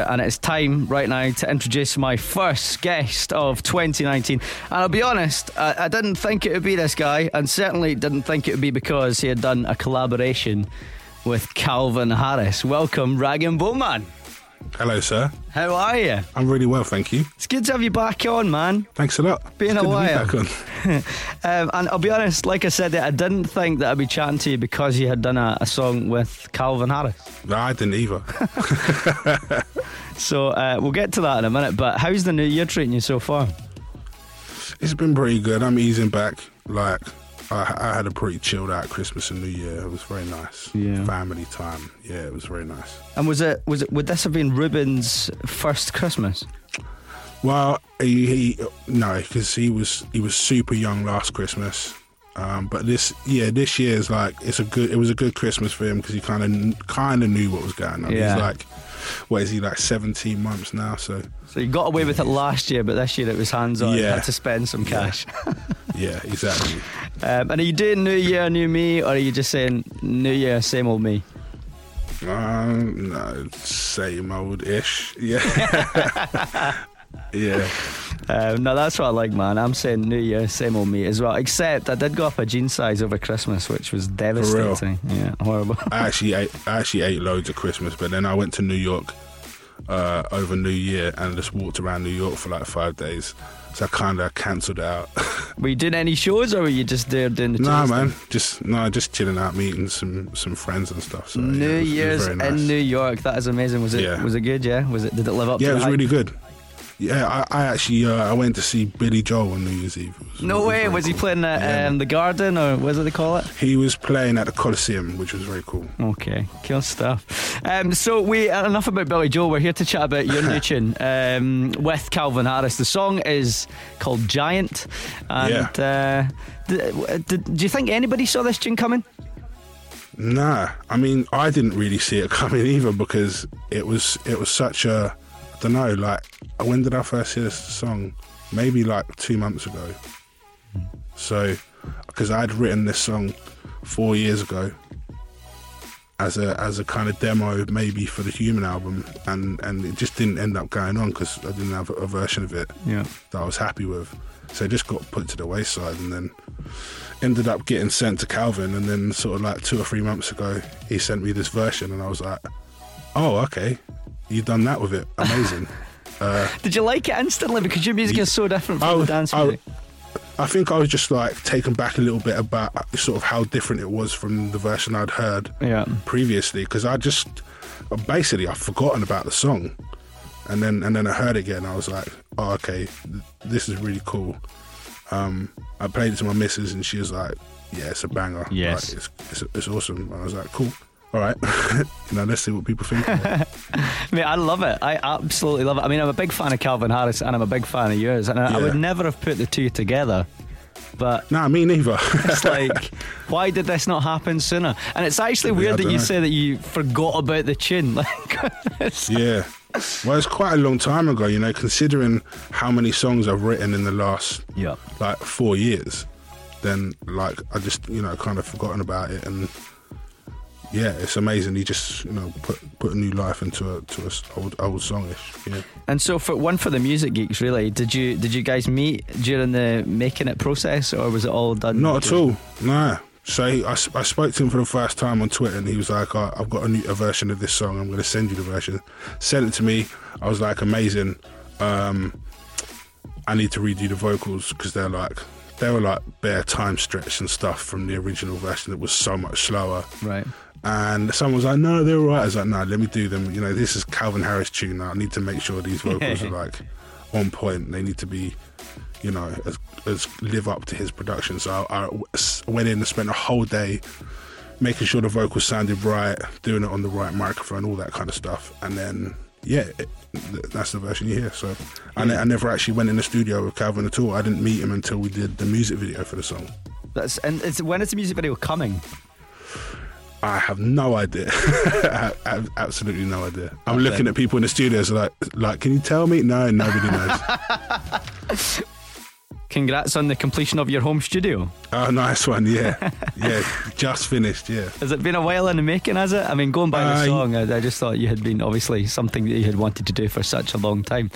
And it's time right now to introduce my first guest of 2019. And I'll be honest, I, I didn't think it would be this guy, and certainly didn't think it would be because he had done a collaboration with Calvin Harris. Welcome, Rag and Bone Man. Hello, sir. How are you? I'm really well, thank you. It's good to have you back on, man. Thanks a lot. Been It's a be while. back on. Um, and I'll be honest, like I said, I didn't think that I'd be chatting to you because you had done a, a song with Calvin Harris. No, I didn't either. So uh, we'll get to that in a minute. But how's the new year treating you so far? It's been pretty good. I'm easing back. Like, I, I had a pretty chilled out Christmas and New Year. It was very nice. Yeah. Family time. Yeah, it was very nice. And was it was it would this have been Ruben's first Christmas? Well, he, he no, because he was he was super young last Christmas. Um, but this, yeah, this year is like it's a good. It was a good Christmas for him because he kind of kind of knew what was going on. Yeah. He's like, what is he like? Seventeen months now. So So you got away with it last year, but this year it was hands on. Yeah. Had to spend some cash. yeah, exactly. Um, and are you doing New Year, New Me, or are you just saying New Year, same old me? Um, no, same old ish. Yeah. yeah. Um, no, that's what I like, man. I'm saying New Year, same old me as well. Except I did go up a jean size over Christmas, which was devastating. Yeah, horrible. I actually ate I actually ate loads of Christmas, but then I went to New York uh, over New Year and just walked around New York for like five days. So I kind of cancelled out. were you doing any shows, or were you just there doing the? nah, man, stuff? just no, just chilling out, meeting some some friends and stuff. So, New it was- it was Year's nice. in New York. That is amazing. Was it? Yeah. Was it good? Yeah. Was it? Did it live up? Yeah, to it was hype? really good. Yeah, I, I actually uh, I went to see Billy Joel on New Year's Eve. No way. Was he playing at Yeah, um, the Garden or what it they call it? He was playing at the Coliseum, which was very cool. Okay, cool stuff. Um, so we enough about Billy Joel. We're here to chat about your new tune um, with Calvin Harris. The song is called Giant. And uh, did, did, do you think anybody saw this tune coming? Nah, I mean, I didn't really see it coming either because it was it was such a don't know. Like, when did I first hear this song? Maybe like two months ago. So, because I'd written this song four years ago as a as a kind of demo, maybe for the Human album, and and it just didn't end up going on because I didn't have a version of it Yeah. that I was happy with. So it just got put to the wayside and then ended up getting sent to Calvin. And then, sort of like two or three months ago, he sent me this version, and I was like, oh, okay, you've done that with it. Amazing. uh, Did you like it instantly? Because your music is so different from the dance music. I think I was just like taken back a little bit about sort of how different it was from the version I'd heard Yeah. previously because I just basically I've forgotten about the song, and then and then I heard it again. I was like, oh okay, th- this is really cool. Um, I played it to my missus and she was like, yeah, it's a banger. Yes. Like, it's, it's it's awesome. And I was like, cool. All right, now let's see what people think. I I love it. I absolutely love it. I mean, I'm a big fan of Calvin Harris and I'm a big fan of yours. And I, I would never have put the two together. But nah, me neither. it's like, why did this not happen sooner? And it's actually Yeah, weird that you know. say that you forgot about the chin. Like, Yeah. Well, it's quite a long time ago, you know, considering how many songs I've written in the last yeah. like four years. Then, like, I just, you know, kind of forgotten about it, and yeah, it's amazing. He just, you know, put put a new life into a to a old old songish. Yeah. And so, for one for the music geeks, really, did you did you guys meet during the making it process, or was it all done? Not at all. Nah. So he, I, I spoke to him for the first time on Twitter, and he was like, oh, "I've got a new a version of this song. I'm going to send you the version." Sent it to me. I was like, "Amazing." Um, I need to redo the vocals because they're like they were like bare time stretch and stuff from the original version that was so much slower. Right. And someone was like, "No, they're all right." I was like, "No, let me do them." You know, this is Calvin Harris tune. I need to make sure these vocals are like on point. They need to be, you know, as, as live up to his production. So I went in and spent a whole day making sure the vocals sounded right, doing it on the right microphone, all that kind of stuff. And then, yeah, it, that's the version you hear. So I, ne- I never actually went in the studio with Calvin at all. I didn't meet him until we did the music video for the song. That's and it's when is the music video coming? I have no idea. I have absolutely no idea. I'm Okay. looking at people in the studios like, like, can you tell me? No, nobody knows. congrats on the completion of your home studio. Oh, nice one. Yeah, yeah, just finished. Yeah. Has it been a while in the making? Has it? I mean, going by Uh, the song, I, I just thought you had been obviously something that you had wanted to do for such a long time.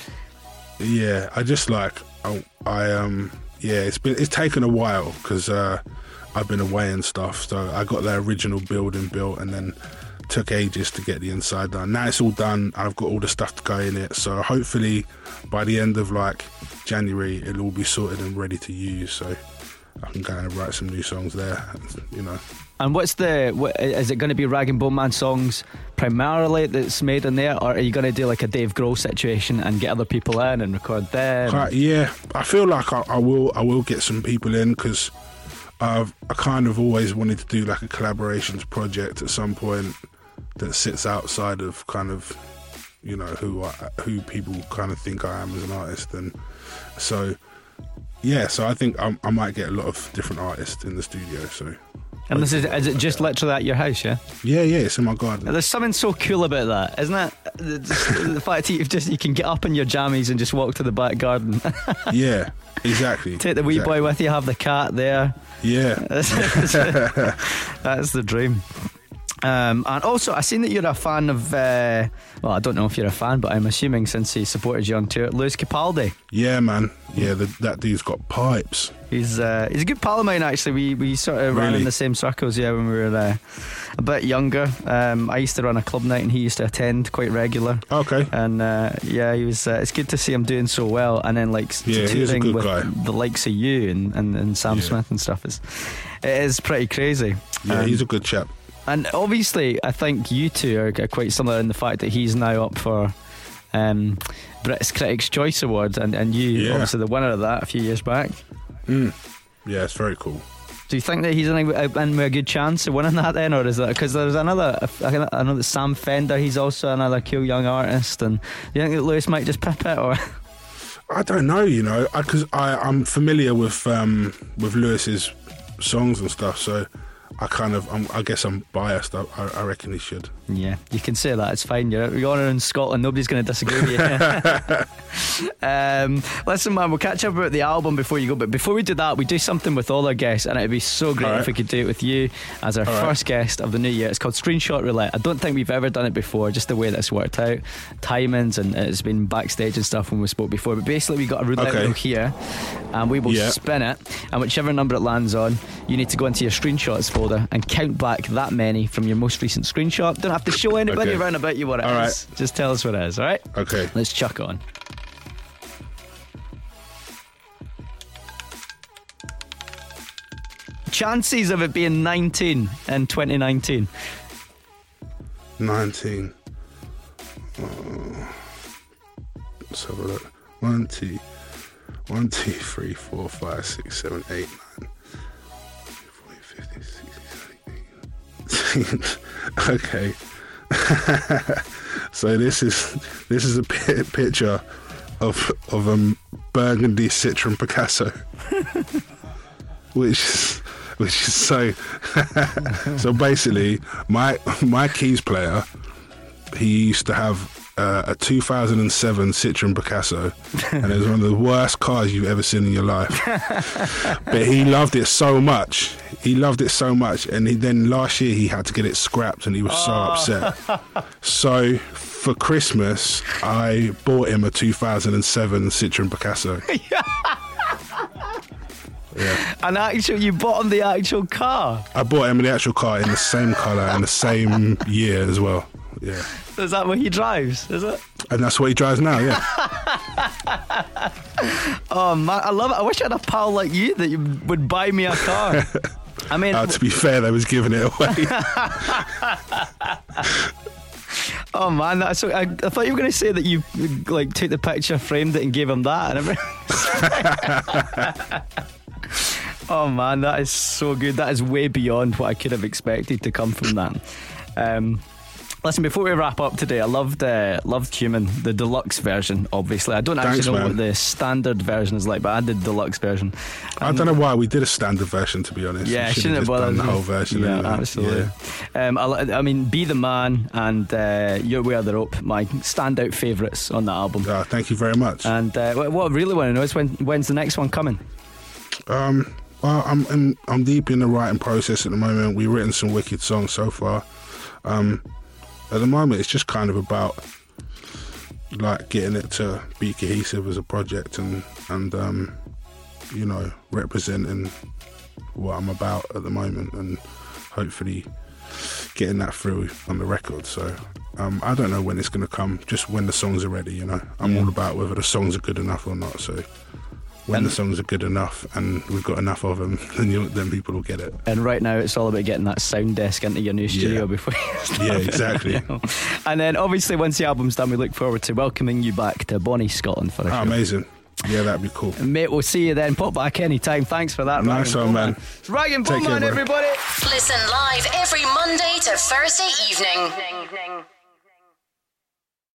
Yeah, I just like I, I um yeah, it's been it's taken a while because uh, I've been away and stuff. So I got the original building built and then took ages to get the inside done. Now it's all done. I've got all the stuff to go in it. So hopefully by the end of like January, it'll all be sorted and ready to use. So I can go and write some new songs there. You know. And what's the? What, is it going to be Rag and Bone Man songs primarily that's made in there, or are you going to do like a Dave Grohl situation and get other people in and record them? Quite- yeah, I feel like I, I will. I will get some people in because I've I kind of always wanted to do like a collaborations project at some point that sits outside of kind of you know who I, who people kind of think I am as an artist, and so yeah. So I think I, I might get a lot of different artists in the studio. So And this is is it just literally at your house? Yeah. yeah, yeah, it's in my garden. There's something so cool about that, isn't it? The, the fact that you just you can get up in your jammies and just walk to the back garden, yeah, exactly. take the wee exactly. boy with you, have the cat there. Yeah, That's the dream. Um, and also, I seen that you're a fan of. Uh, well, I don't know if you're a fan, but I'm assuming since he supported you on tour, Lewis Capaldi. yeah, man. Yeah, the, that dude's got pipes. He's uh, he's a good pal of mine. Actually, we we sort of ran in the same circles. Yeah, when we were uh, a bit younger. Um, I used to run a club night, and he used to attend quite regular. Okay. And uh, yeah, he was. Uh, it's good to see him doing so well, and then like Yeah, touring with guy. the likes of you and, and, and Sam Yeah. Smith and stuff is it is pretty crazy. Yeah, Um, he's a good chap. And obviously, I think you two are quite similar in the fact that he's now up for um, British Critics' Choice Award, and, and you, Yeah. obviously, the winner of that a few years back. Mm. Yeah, it's very cool. Do you think that he's in, a, in with a good chance of winning that then, or is that because there's another? I know that Sam Fender, he's also another cool young artist, and you think that Lewis might just pip it, or I don't know, you know, because I, I'm familiar with um, with Lewis's songs and stuff, so I kind of, I'm, I guess I'm biased. I, I I reckon he should. Yeah, you can say that. It's fine. You're, you're in Scotland. Nobody's going to disagree with you. um, listen, man, we'll catch up about the album before you go. But before we do that, we do something with all our guests, and it'd be so great right. if we could do it with you as our All right. first guest of the new year. It's called Screenshot Roulette. I don't think we've ever done it before. Just the way that's worked out, timings, and it's been backstage and stuff when we spoke before. But basically, we got a roulette Okay. wheel here, and we will Yeah. spin it, and whichever number it lands on, you need to go into your screenshots folder and count back that many from your most recent screenshot. Don't have to show anybody Okay. around about you what it is. All right. Just tell us what it is. All right. Okay. Let's chuck on. Chances of it being 19 in 2019. 19. Uh, let's have a look. One, two, one, two, three, four, five, six, seven, eight, nine, 40, 50, 60, 70, 80. okay. so this is this is a picture of of a burgundy Citroen Picasso, which is which is so so basically my my keys player he used to have uh, a 2007 Citroen Picasso and it was one of the worst cars you've ever seen in your life but he loved it so much he loved it so much and he, then last year he had to get it scrapped and he was so upset so for Christmas I bought him a 2007 Citroen Picasso yeah An actual, you bought him the actual car. I bought him the actual car in the same colour and the same year as well. Yeah. Is that what he drives? Is it? And that's what he drives now, yeah. Oh man, I love it. I wish I had a pal like you that you would buy me a car. I mean, Uh, to be fair, they was giving it away. oh man, that's so, I, I thought you were going to say that you like took the picture, framed it, and gave him that. And everything. oh man, that is so good. That is way beyond what I could have expected to come from that. Um, Listen, before we wrap up today, I loved uh, loved Human, the deluxe version. Obviously, I don't Thanks, actually know man. what the standard version is like, but I did the deluxe version. I don't know why we did a standard version, to be honest. Yeah, we shouldn't have bothered. the whole version. Yeah, absolutely. Um, I, I mean, "Be the Man" and uh, "Your Way or the Rope," my standout favourites on that album. Yeah. Uh, thank you very much. And uh, what what I really want to know is when when's the next one coming? Um, well, I'm, I'm I'm deep in the writing process at the moment. We've written some wicked songs so far. Um, at the moment, it's just kind of about like getting it to be cohesive as a project and and um, you know representing what I'm about at the moment and hopefully getting that through on the record. So um, I don't know when it's going to come, just when the songs are ready. You know, I'm Yeah. all about whether the songs are good enough or not. So when And- the songs are good enough and we've got enough of them, then you, then people will get it. And right now, it's all about getting that sound desk into your new studio Yeah. before. You start Yeah, it, exactly. you know. And then, obviously, once the album's done, we look forward to welcoming you back to Bonnie, Scotland for a Ah, show. amazing. Yeah, that'd be cool. Mate, we'll see you then. Pop back anytime. Thanks for that. Nice Rag one, Bowman. man. It's Rag and Take care, Bone Man, everybody. Listen live every Monday to Thursday evening.